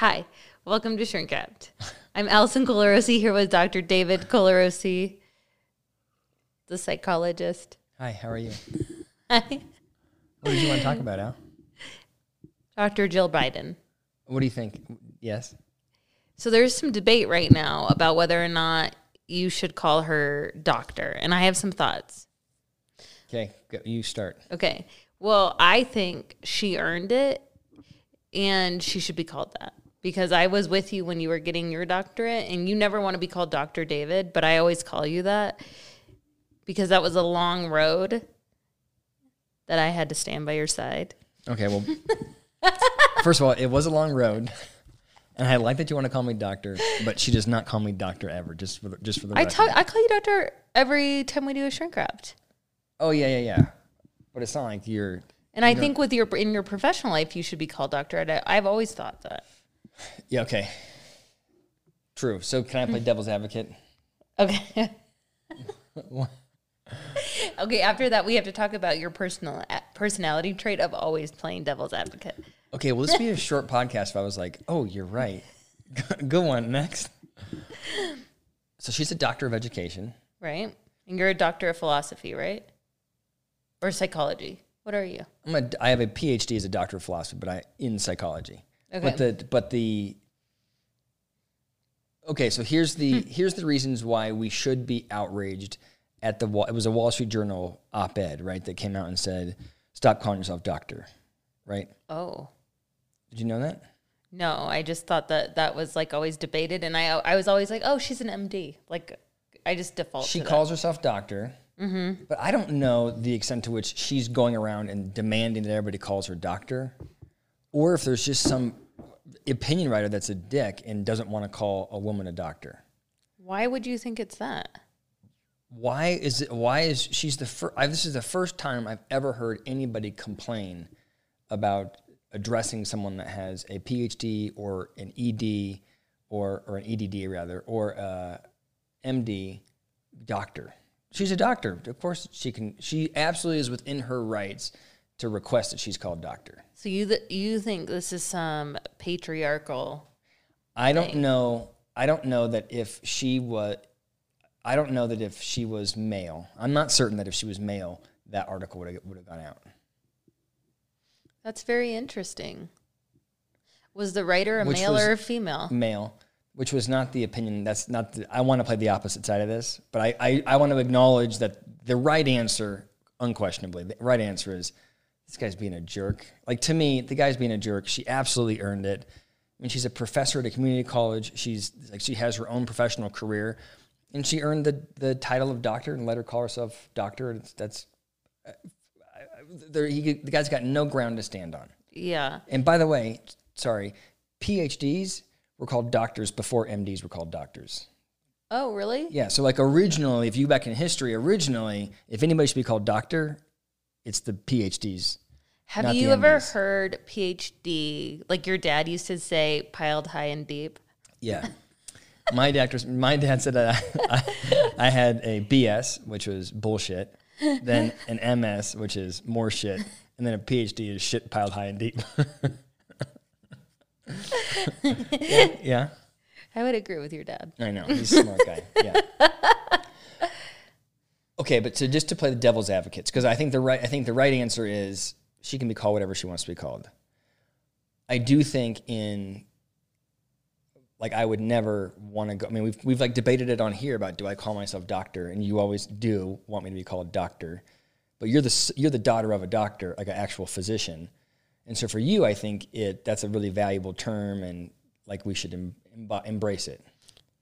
Hi, welcome to Shrink Wrapped. I'm Allison Colarossi here with Dr. David Colarossi, the psychologist. Hi, how are you? Hi, What did you want to talk about, Al? Dr. Jill Biden. What do you think? Yes. So there's some debate right now about whether or not you should call her doctor, and I have some thoughts. Okay, go, you start. Okay. Well, I think she earned it and she should be called that because I was with you when you were getting your doctorate and you never want to be called Dr. David, but I always call you that because that was a long road that I had to stand by your side. Okay, well, first of all, it was a long road, and I like that you want to call me doctor, but she does not call me doctor ever. Just for the, just for the I record. talk I call you doctor every time we do a shrink wrapped. oh yeah, yeah, yeah. But it's not like you're. And I think with your in your professional life you should be called doctor. I, I've always thought that. Yeah. Okay. True. So can I play devil's advocate? Okay. okay. After that, we have to talk about your personal personality trait of always playing devil's advocate. Okay. Well, this would be a short podcast if I was like, "Oh, you're right." Good one. Next. So she's a doctor of education. Right. And you're a doctor of philosophy, right? Or psychology. What are you? I'm a, I have a PhD as a doctor of philosophy, but I in psychology. Okay. But the but the okay, so here's the hmm. here's the reasons why we should be outraged at the Wall- it was a Wall Street Journal op-ed right that came out and said stop calling yourself doctor, right? Oh. Did you know that? No, I just thought that that was like always debated, and I I was always like, oh, she's an MD. Like, I just default. She calls herself doctor, mm-hmm. but I don't know the extent to which she's going around and demanding that everybody calls her doctor, or if there's just some opinion writer that's a dick and doesn't want to call a woman a doctor. Why would you think it's that? why is it why is she's the first this is the first time i've ever heard anybody complain about addressing someone that has a phd or an ed or or an edd rather or uh, a md doctor she's a doctor of course she can she absolutely is within her rights to request that she's called doctor So you th- you think this is some patriarchal? I don't know. I don't know that if she was. I don't know that if she was male. I'm not certain that if she was male, that article would have would have gone out. That's very interesting. Was the writer a Which male or a female? Male, which was not the opinion. That's not. The, I want to play the opposite side of this, but I, I I want to acknowledge that the right answer, unquestionably, the right answer is this guy's being a jerk. Like to me, the guy's being a jerk. She absolutely earned it. I mean, she's a professor at a community college. She's like she has her own professional career, and she earned the the title of doctor and let her call herself doctor. It's, that's uh, there. He, the guy's got no ground to stand on. Yeah. And by the way, sorry, PhDs were called doctors before MDs were called doctors. Oh, really? Yeah, so like originally, if you back in history, originally, if anybody should be called doctor, it's the PhDs. Have you ever MDs. heard PhD? Like your dad used to say, piled high and deep. Yeah. my doctors, my dad said that I, I, I had a BS, which was bullshit, then an MS, which is more shit, and then a PhD is shit piled high and deep. yeah, yeah. I would agree with your dad. I know he's a smart guy. Yeah. Okay, but so just to play the devil's advocates, because I think the right, I think the right answer is she can be called whatever she wants to be called. I do think in, like, I would never want to go. I mean, we've we've like debated it on here about do I call myself doctor, and you always do want me to be called doctor, but you're the you're the daughter of a doctor, like an actual physician, and so for you, I think it that's a really valuable term, and like we should em, emb- embrace it.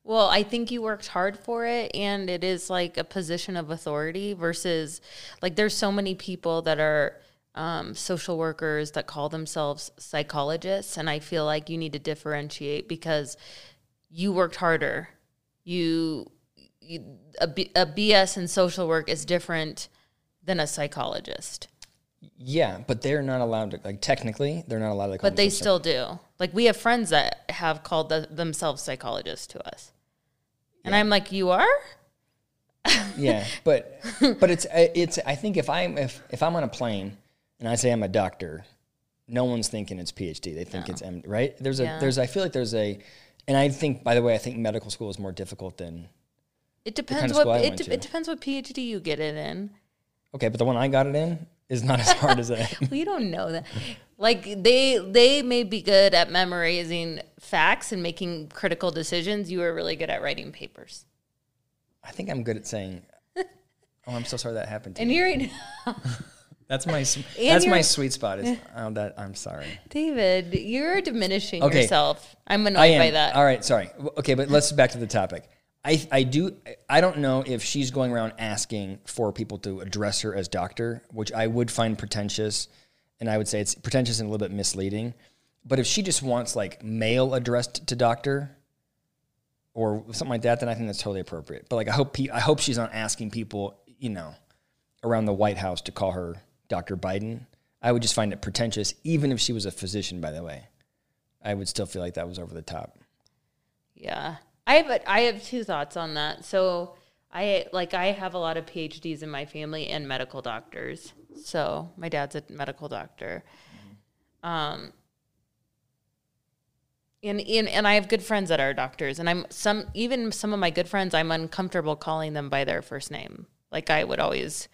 Well, I think you worked hard for it, and it is like a position of authority versus like there's so many people that are um, social workers that call themselves psychologists, and I feel like you need to differentiate because you worked harder. You, you a, B, a BS in social work is different than a psychologist, Yeah, but they're not allowed to like technically they're not allowed to. Call but they still do. Like we have friends that have called the, themselves psychologists to us, and I'm like, you are. yeah, but but it's it's I think if I'm if if I'm on a plane and I say I'm a doctor, no one's thinking it's PhD. They think it's M, right? There's a there's I feel like there's a, and I think by the way I think medical school is more difficult than It depends of school I what it, de- it depends what PhD you get it in. okay, but the one I got it in is not as hard as that. We don't know that. Like they they may be good at memorizing facts and making critical decisions. You are really good at writing papers. I think I'm good at saying. Oh, I'm so sorry that happened to And you. you're That's my that's my sweet spot. Is oh, that I'm sorry. David, you're diminishing Okay. yourself. I'm annoyed I am. by that. All right, sorry. Okay, but let's back to the topic. I I do I don't know if she's going around asking for people to address her as doctor, which I would find pretentious, and I would say it's pretentious and a little bit misleading. But if she just wants like mail addressed to doctor or something like that, then I think that's totally appropriate. But like I hope I hope she's not asking people, you know, around the White House to call her Dr. Biden. I would just find it pretentious, even if she was a physician, by the way. I would still feel like that was over the top. Yeah. I have a, I have two thoughts on that. So I like I have a lot of PhDs in my family and medical doctors. So my dad's a medical doctor. Um and, and and I have good friends that are doctors and I'm some even some of my good friends I'm uncomfortable calling them by their first name. Like I would always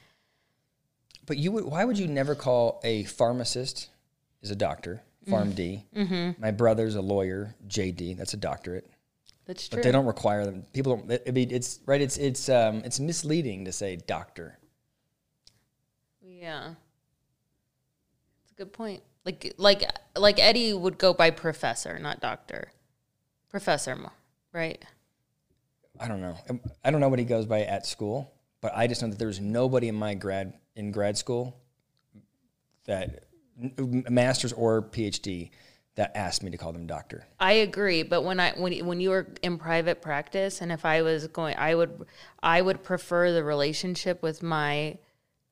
But you would, why would you never call a pharmacist is a doctor, PharmD. Mm-hmm. My brother's a lawyer, JD. That's a doctorate. that's true. But they don't require them. People don't. I mean, it's right. It's it's um it's misleading to say doctor. Yeah. It's a good point. Like like like Eddie would go by professor, not doctor. Professor, right? I don't know. I don't know what he goes by at school, but I just know that there was nobody in my grad in grad school that masters or PhD that asked me to call them doctor. I agree, but when I when when you were in private practice and if I was going I would I would prefer the relationship with my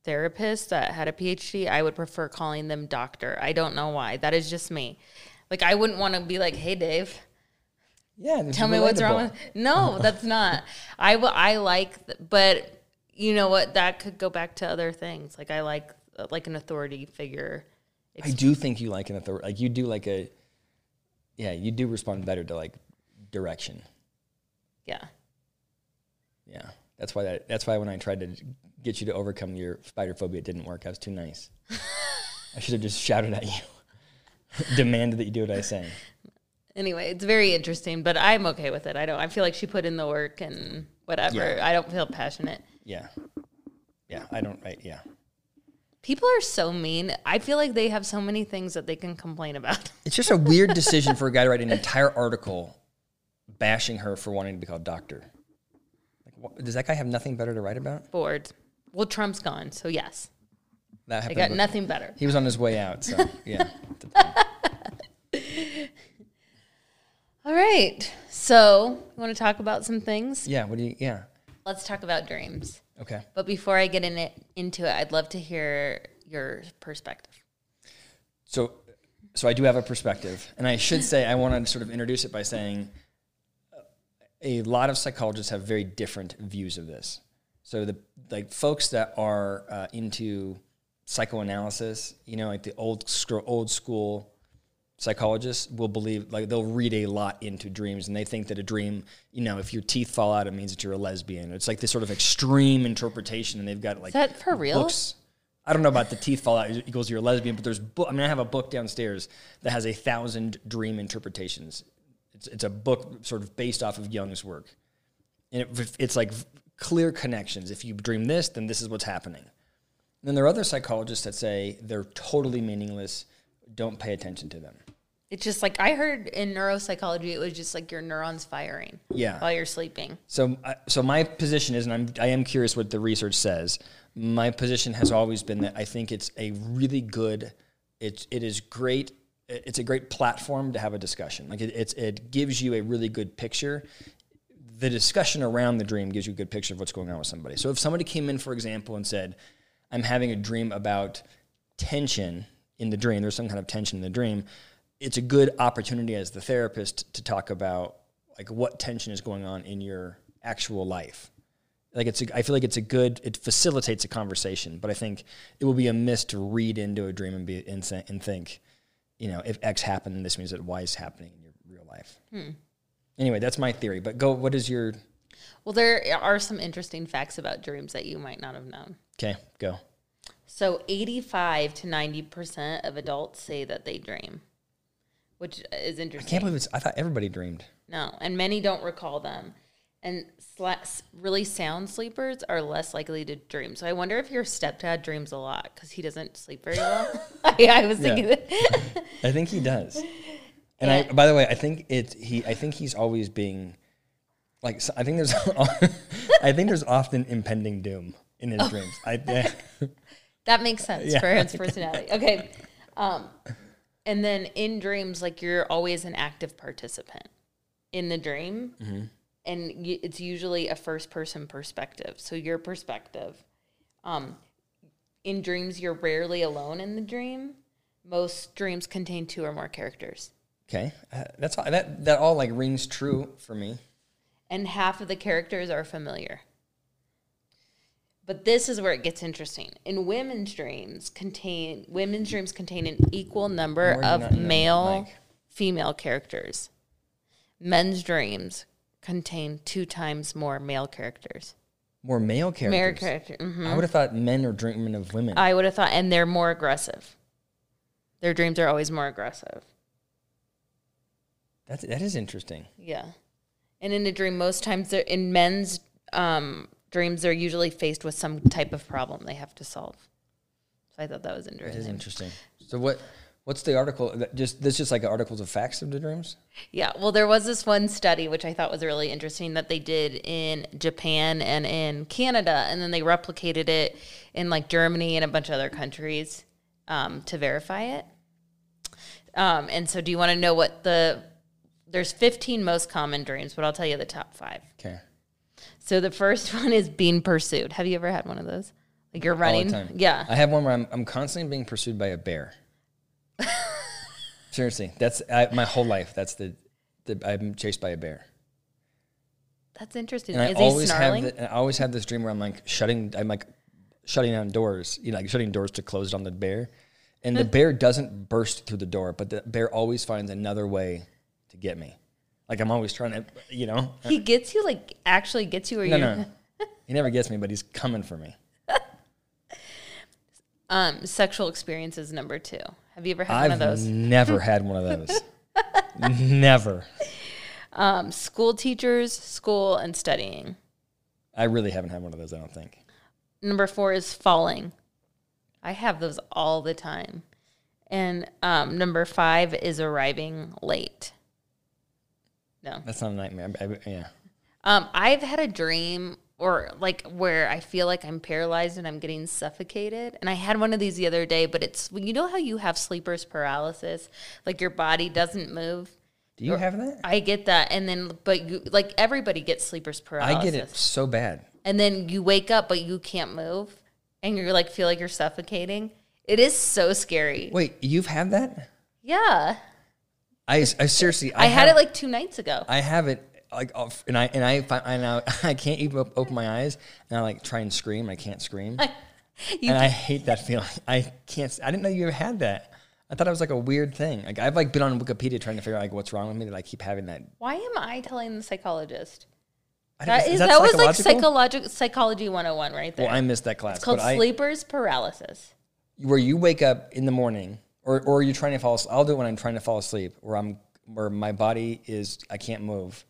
therapist that had a PhD, I would prefer calling them doctor. I don't know why. That is just me. Like I wouldn't want to be like, "Hey Dave, Yeah, tell me what's wrong relatable. with no that's not i will i like but you know what that could go back to other things like i like uh, like an authority figure I do think you like an authority. Like you do like a, yeah, you do respond better to like direction. yeah Yeah, that's why that. That's why when I tried to get you to overcome your spider phobia, it didn't work. I was too nice. I should have just shouted at you, demanded that you do what I say. anyway it's very interesting but i'm okay with it i don't i feel like she put in the work and whatever Yeah. i don't feel passionate Yeah, yeah. I don't. Right. Yeah. people are so mean i feel like they have so many things that they can complain about It's just a weird decision for a guy to write an entire article bashing her for wanting to be called doctor. Like, what, does that guy have nothing better to write about? bored well trump's gone so yes That i happened. got with- nothing better He was on his way out. So yeah. all right so you want to talk about some things yeah. What do you? Yeah. Let's talk about dreams Okay. But before I get in it into it, I'd love to hear your perspective. So, so I do have a perspective, and I should say I want to sort of introduce it by saying uh, a lot of psychologists have very different views of this. So the like folks that are uh, into psychoanalysis, you know, like the old old school psychologists will believe like they'll read a lot into dreams and they think that a dream you know if your teeth fall out it means that you're a lesbian it's like this sort of extreme interpretation and they've got like Is that for real? books I don't know about the teeth fall out equals you're a lesbian, but there's book. I mean, I have a book downstairs that has a thousand dream interpretations. It's it's a book sort of based off of Jung's work, and it, it's like clear connections. If you dream this, then this is what's happening. And then there are other psychologists that say they're totally meaningless. Don't pay attention to them. It's just like I heard in neuropsychology, it was just like your neurons firing Yeah. while you're sleeping. So, so my position is, and I'm, I am curious what the research says. My position has always been that I think it's a really good, it's it is great. It's a great platform to have a discussion. Like it, it's it gives you a really good picture. The discussion around the dream gives you a good picture of what's going on with somebody. So if somebody came in, for example, and said, "I'm having a dream about tension in the dream," there's some kind of tension in the dream. It's a good opportunity as the therapist to talk about like what tension is going on in your actual life. Like it's, a, I feel like it's a good, it facilitates a conversation, but I think it will be a miss to read into a dream and be and, and think, you know, if X happened, this means that Y is happening in your real life. Hmm. Anyway, that's my theory. But go. What is your? Well, there are some interesting facts about dreams that you might not have known. Okay, go. So, 85 to 90% of adults say that they dream, which is interesting. I can't believe it's. I thought everybody dreamed. No, and many don't recall them. And sla- really sound sleepers are less likely to dream. So I wonder if your stepdad dreams a lot because he doesn't sleep very well. I, I was thinking that. I think he does. And I, by the way, I think it. He. I think he's always being, like. so- I think there's. I think there's often impending doom in Oh. his dreams. I. yeah. That makes sense Yeah. for his personality. Okay. Um, and then in dreams, like you're always an active participant in the dream. And y- it's usually a first person perspective. So your perspective. Um, in dreams, you're rarely alone in the dream. Most dreams contain two or more characters. Okay, uh, that's all, that. That all like rings true for me. and half of the characters are familiar. But this is where it gets interesting. In women's dreams contain women's dreams contain an equal number More of male female characters. Men's dreams contain two times more male characters. More male characters. Male character. mhm. I would have thought men are dreaming of women. I would have thought, and they're more aggressive. Their dreams are always more aggressive. That's that is interesting. Yeah. And in a dream, most times in men's um, dreams, they're usually faced with some type of problem they have to solve. So I thought that was is interesting. interesting. So what? What's the article? that Just this, just like articles of facts of the dreams. Yeah. Well, there was this one study which I thought was really interesting that they did in Japan and in Canada, and then they replicated it in like Germany and a bunch of other countries um, to verify it. Um, and so, do you want to know what the there's 15 most common dreams, but I'll tell you the top five. Okay. So the first one is being pursued. Have you ever had one of those? Like you're running? Yeah. I have one where I'm I'm constantly being pursued by a bear. Seriously, that's I, my whole life. That's the, the I'm chased by a bear. That's interesting. And I is he always snarling? have the, I always have this dream where I'm like shutting I'm like shutting down doors, you know, like shutting doors to close it on the bear. And the bear doesn't burst through the door, but the bear always finds another way to get me. Like I'm always trying to, you know. he gets you like actually gets you where No, you no. He never gets me, but he's coming for me. um sexual experiences number 2. Have you ever had I've one of those? never had one of those. never. Um school teachers, school and studying. I really haven't had one of those, I don't think. Number 4 is falling. I have those all the time. And um number 5 is arriving late. No. That's not a nightmare. I, I- yeah. Um, I've had a dream or like where I feel like I'm paralyzed and I'm getting suffocated. And I had one of these the other day, but it's you know how you have sleeper's paralysis, like your body doesn't move. Do you have that? I get that, and then but you like everybody gets sleeper's paralysis. I get it so bad. and then you wake up but you can't move, and you're like feel like you're suffocating. It is so scary. Wait, you've had that? Yeah, I, I seriously, I, had have- it like two nights ago. I have it like, off- and I and I and I I can't even open my eyes, and I like try and scream. I can't scream, You and I hate that feeling. I can't. I didn't know you ever had that. I thought it was like a weird thing. Like I've like been on Wikipedia trying to figure out like what's wrong with me that I keep having that. Why am I telling the psychologist? I That is, that, was like psychological? psychology 101 right there. Well, I missed that class. it's called but I, sleeper's paralysis. where you wake up in the morning, or or you're trying to fall. asleep. I'll do it when I'm trying to fall asleep, where I'm where my body is I can't move,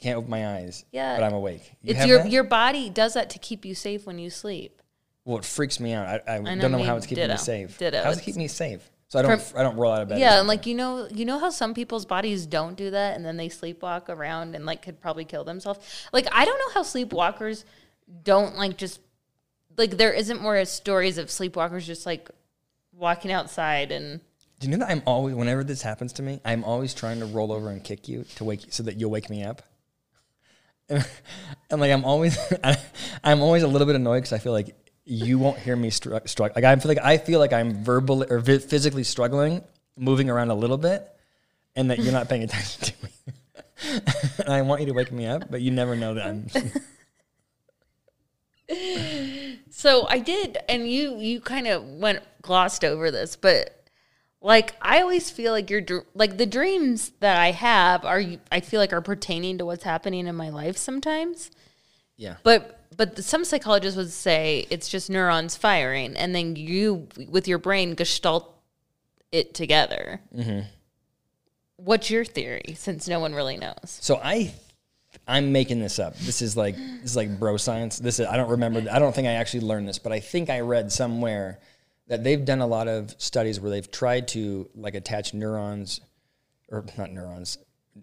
can't open my eyes. Yeah. but I'm awake. You It's your that? your body does that to keep you safe when you sleep. Well, it freaks me out. I, I, know don't know how it's keeping ditto. me safe. Ditto. How's it It's- keep me safe? So I don't I don't roll out of bed. Yeah, and like you know, you know how some people's bodies don't do that, and then they sleepwalk around and like could probably kill themselves. Like I don't know how sleepwalkers don't like just like there isn't more stories of sleepwalkers just like walking outside and Do you know that I'm always whenever this happens to me, I'm always trying to roll over and kick you to wake so that you'll wake me up. And, and like I'm always I, I'm always a little bit annoyed because I feel like you won't hear me struggle. Like I feel like I feel like I'm verbally or vi- physically struggling, moving around a little bit, and that you're not paying attention to me. and I want you to wake me up, but you never know that I'm. So I did, and you you kind of went glossed over this, but Like I always feel like you're like the dreams that I have are I feel like are pertaining to what's happening in my life sometimes. Yeah. But but the, some psychologists would say it's just neurons firing, and then you with your brain gestalt it together. Mm-hmm. What's your theory? Since no one really knows. So I, I'm making this up. This is like this is like bro science. This is I don't remember. I don't think I actually learned this, but I think I read somewhere that they've done a lot of studies where they've tried to like attach neurons, or not neurons,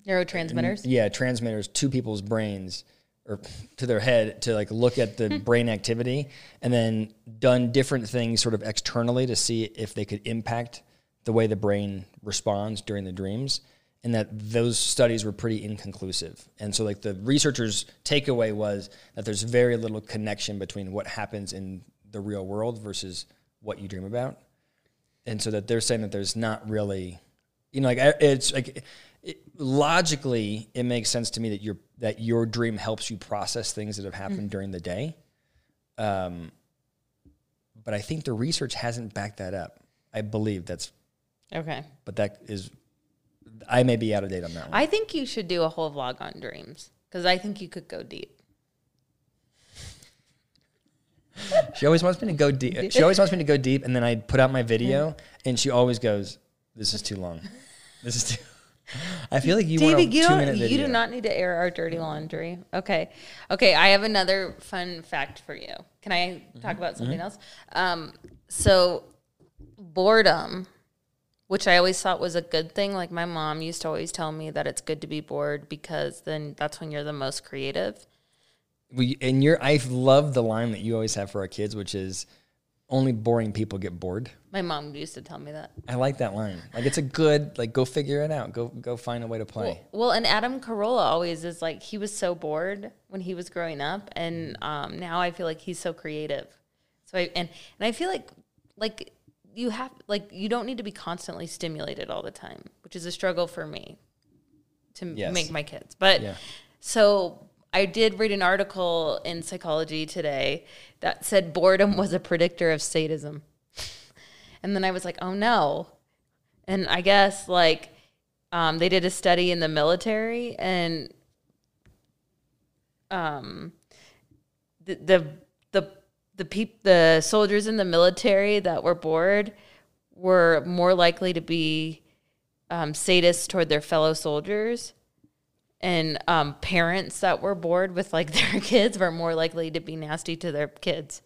Neurotransmitters. yeah, transmitters to people's brains or to their head to like look at the brain activity and then done different things sort of externally to see if they could impact the way the brain responds during the dreams and that those studies were pretty inconclusive. And so like the researchers takeaway was that there's very little connection between what happens in the real world versus what you dream about. And so that they're saying that there's not really you know like it's like it, logically it makes sense to me that your that your dream helps you process things that have happened during the day. Um but i think the research hasn't backed that up. I believe that's Okay. but that is i may be out of date on that one I think you should do a whole vlog on dreams because I think you could go deep. she always wants me to go deep she always wants me to go deep and then i put out my video and she always goes this is too long this is too i feel like you David, you two don't. You do not need to air our dirty laundry. Okay, okay. I have another fun fact for you. Can I Mm-hmm. talk about something else? Um, so boredom, which I always thought was a good thing. Like my mom used to always tell me that it's good to be bored because then that's when you're the most creative. we, and you're i love the line that you always have for our kids which is only boring people get bored My mom used to tell me that. I like that line. Like it's a good like go figure it out. Go go find a way to play. Well, and Adam Carolla always is like he was so bored when he was growing up, and um, now I feel like he's so creative. So I and and I feel like like you have like you don't need to be constantly stimulated all the time, which is a struggle for me to Yes. make my kids. But Yeah. so I did read an article in Psychology today that said boredom was a predictor of sadism, and then I was like, oh no, and I guess like um, they did a study in the military and um, the the the peop- the soldiers in the military that were bored were more likely to be um, sadists toward their fellow soldiers and um, parents that were bored with like their kids were more likely to be nasty to their kids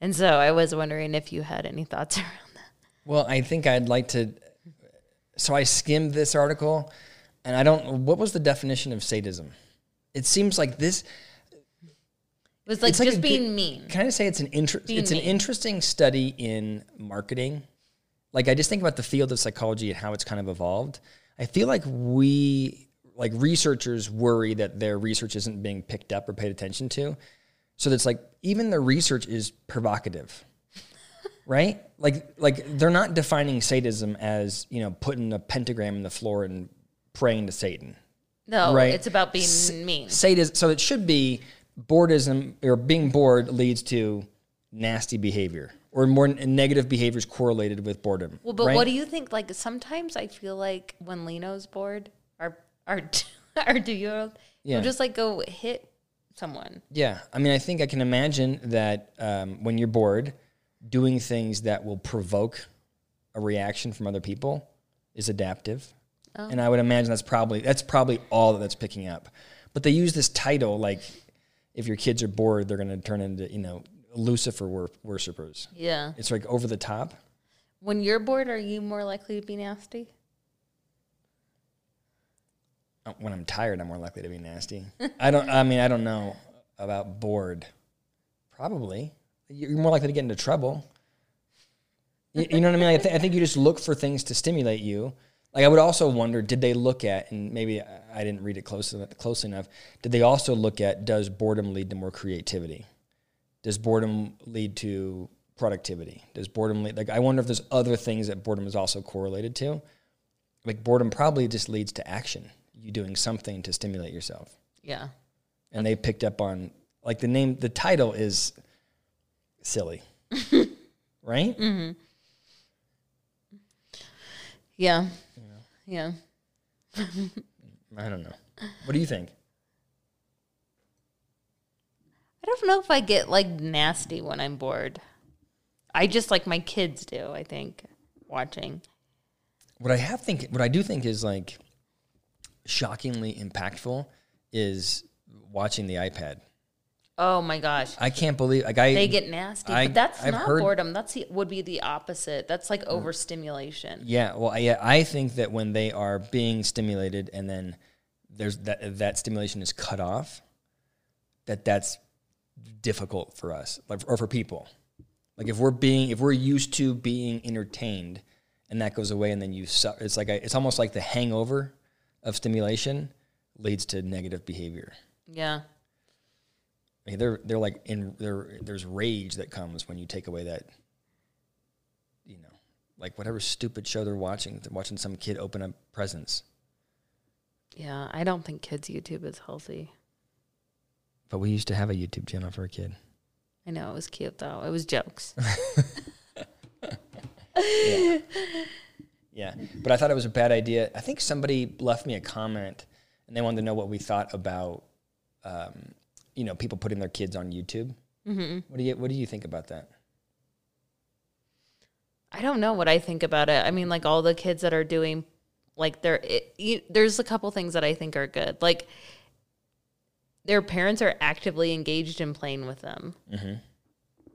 and so i was wondering if you had any thoughts around that Well, I think I'd like to. So I skimmed this article, and I don't. What was the definition of sadism? It seems like this. It was like It's like just a being mean Can I say it's an inter- Being It's an interesting study in marketing. Like I just think about the field of psychology and how it's kind of evolved. I feel like we, like researchers, worry that their research isn't being picked up or paid attention to. So that's like even the research is provocative, right? Like like they're not defining sadism as you know putting a pentagram in the floor and praying to Satan no Right. it's about being mean sadism. So it should be boredism or being bored leads to nasty behavior or more negative behaviors correlated with boredom. Well, but right? what do you think? Like sometimes I feel like when Leno's bored, our our our two year old, Yeah. will just like go hit someone. Yeah, I mean, I think I can imagine that um, when you're bored, doing things that will provoke a reaction from other people is adaptive, and I would imagine that's probably that's probably all that that's picking up. But they use this title like, if your kids are bored, they're going to turn into you know Lucifer wor- worshippers. Yeah. It's like over the top. When you're bored, are you more likely to be nasty? Uh, When I'm tired, I'm more likely to be nasty. I don't. I mean, I don't know about bored. Probably, you're more likely to get into trouble. You, you know what I mean? I, th- I think you just look for things to stimulate you. Like I would also wonder, did they look at, and maybe I didn't read it close enough, close enough. Did they also look at does boredom lead to more creativity? Does boredom lead to productivity? Does boredom lead, like I wonder if there's other things that boredom is also correlated to. Like boredom probably just leads to action. You doing something to stimulate yourself. Yeah. And they picked up on like the name, the title is silly, right? Mm-hmm. Yeah. Yeah. I don't know. What do you think? I don't know if I get like nasty when I'm bored. I just like my kids do, I think, watching. What I have think, what I do think is like shockingly impactful is watching the iPad. Oh my gosh. I can't believe like I They get nasty. I- but that's I've not heard- boredom. That's the, would be the opposite. That's like mm. overstimulation. Yeah, well, I- yeah, I think that when they are being stimulated and then there's that that stimulation is cut off, that that's difficult for us, like or for people. Like if we're being if we're used to being entertained, and that goes away, and then you it's like a, it's almost like the hangover of stimulation leads to negative behavior. Yeah. I mean, they're they're like in there. There's rage that comes when you take away that. You know, like whatever stupid show they're watching, they're watching some kid open up presents. Yeah. I don't think kids' YouTube is healthy. But we used to have a YouTube channel for a kid. I know it was cute though. It was jokes. Yeah, yeah, but I thought it was a bad idea. I think somebody left me a comment, and they wanted to know what we thought about, um, you know, people putting their kids on YouTube. Mm-hmm. What do you What do you think about that? I don't know what I think about it. I mean, like all the kids that are doing, like you, there's a couple things that I think are good. Like their parents are actively engaged in playing with them,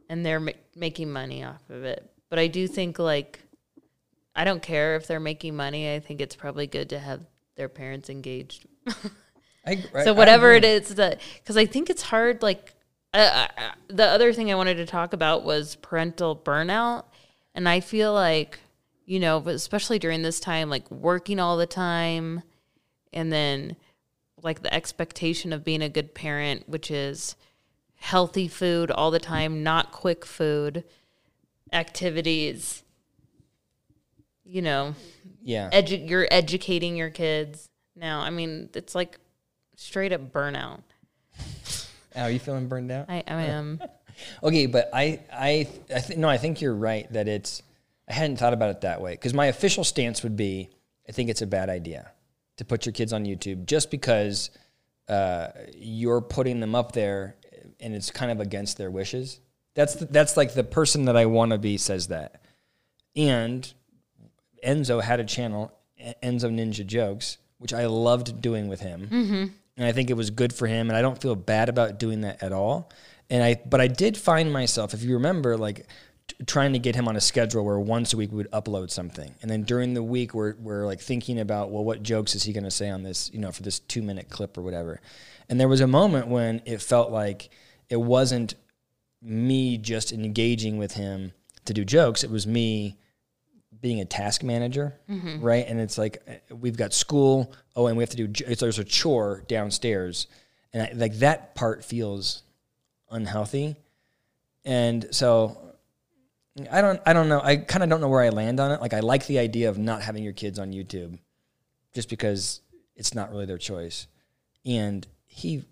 and they're ma- making money off of it. But I do think like I don't care if they're making money. I think it's probably good to have their parents engaged. I, I- so whatever it agree. is that because i think it's hard like uh, uh, the other thing i wanted to talk about was parental burnout and i feel like you know especially during this time like working all the time and then like the expectation of being a good parent which is healthy food all the time not quick food activities you know yeah. edu- you're educating your kids now. I mean, it's like straight up burnout. Are you feeling burned out? I, I am. Okay, but I I I think no, I think you're right that it's. I hadn't thought about it that way because my official stance would be I think it's a bad idea to put your kids on YouTube just because uh, you're putting them up there and it's kind of against their wishes. That's the, that's like the person that I want to be says that, and Enzo had a channel, Enzo Ninja Jokes, which I loved doing with him, and I think it was good for him, and I don't feel bad about doing that at all. And I, but I did find myself, if you remember, like t- trying to get him on a schedule where once a week we would upload something, and then during the week we're we're like thinking about, well, what jokes is he going to say on this, you know, for this two minute clip or whatever. And there was a moment when it felt like it wasn't me just engaging with him to do jokes; it was me being a task manager, right? And it's like uh, we've got school. Oh, and we have to do. It's, there's a chore downstairs, and I, like that part feels unhealthy. And so I don't. I don't know. I kind of don't know where I land on it. Like I like the idea of not having your kids on YouTube, just because it's not really their choice. And he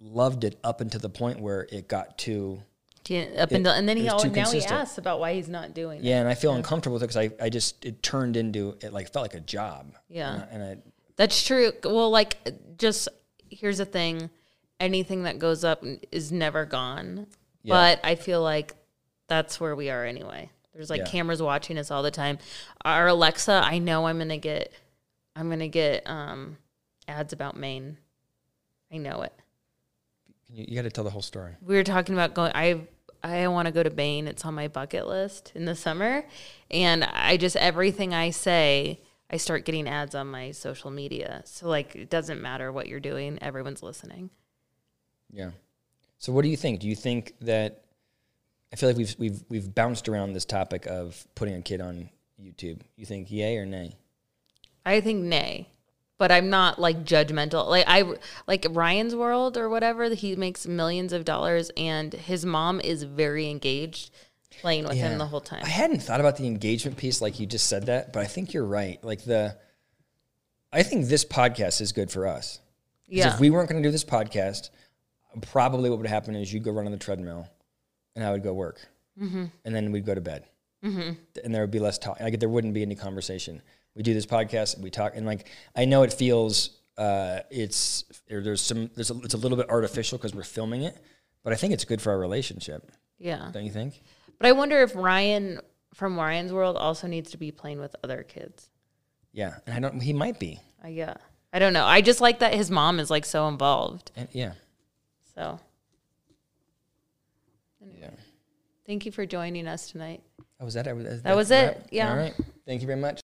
loved it up until the point where it got too. Up until, and then he it was al- now he asks about why he's not doing it. Yeah, and I feel uncomfortable with it because I, I just it turned into it like felt like a job. Yeah. and I, and I That's true. Well, like, just here's the thing anything that goes up is never gone. Yeah. But I feel like that's where we are anyway. There's like Yeah. cameras watching us all the time. Our Alexa, I know I'm going to get, I'm going to get um, ads about Maine. I know it. you, you got to tell the whole story. we were talking about going i i want to go to Maine. It's on my bucket list in the summer. And I just everything I say, I start getting ads on my social media. So like it doesn't matter what you're doing, everyone's listening. Yeah. So what do you think? Do you think that I feel like we've we've we've bounced around this topic of putting a kid on YouTube. You think yay or nay? I think nay. But I'm not like judgmental. Like I like Ryan's World or whatever, he makes millions of dollars and his mom is very engaged playing with him the whole time. I hadn't thought about the engagement piece like you just said that, but I think you're right. Like the I think this podcast is good for us. yeah. If we weren't going to do this podcast, probably what would happen is you'd go run on the treadmill, and I would go work, Mm-hmm. and then we'd go to bed. and there would be less talk. Like there wouldn't be any conversation. We do this podcast, and we talk, and like I know it feels uh, it's there's some there's a, it's a little bit artificial because we're filming it, but I think it's good for our relationship. Yeah. Don't you think? But I wonder if Ryan from Ryan's world also needs to be playing with other kids. Yeah, and I don't. He might be. Uh, yeah. I don't know. I just like that his mom is like so involved. And yeah, So yeah. thank you for joining us tonight. Oh, was that? Was That was it. Yeah. All right. Thank you very much.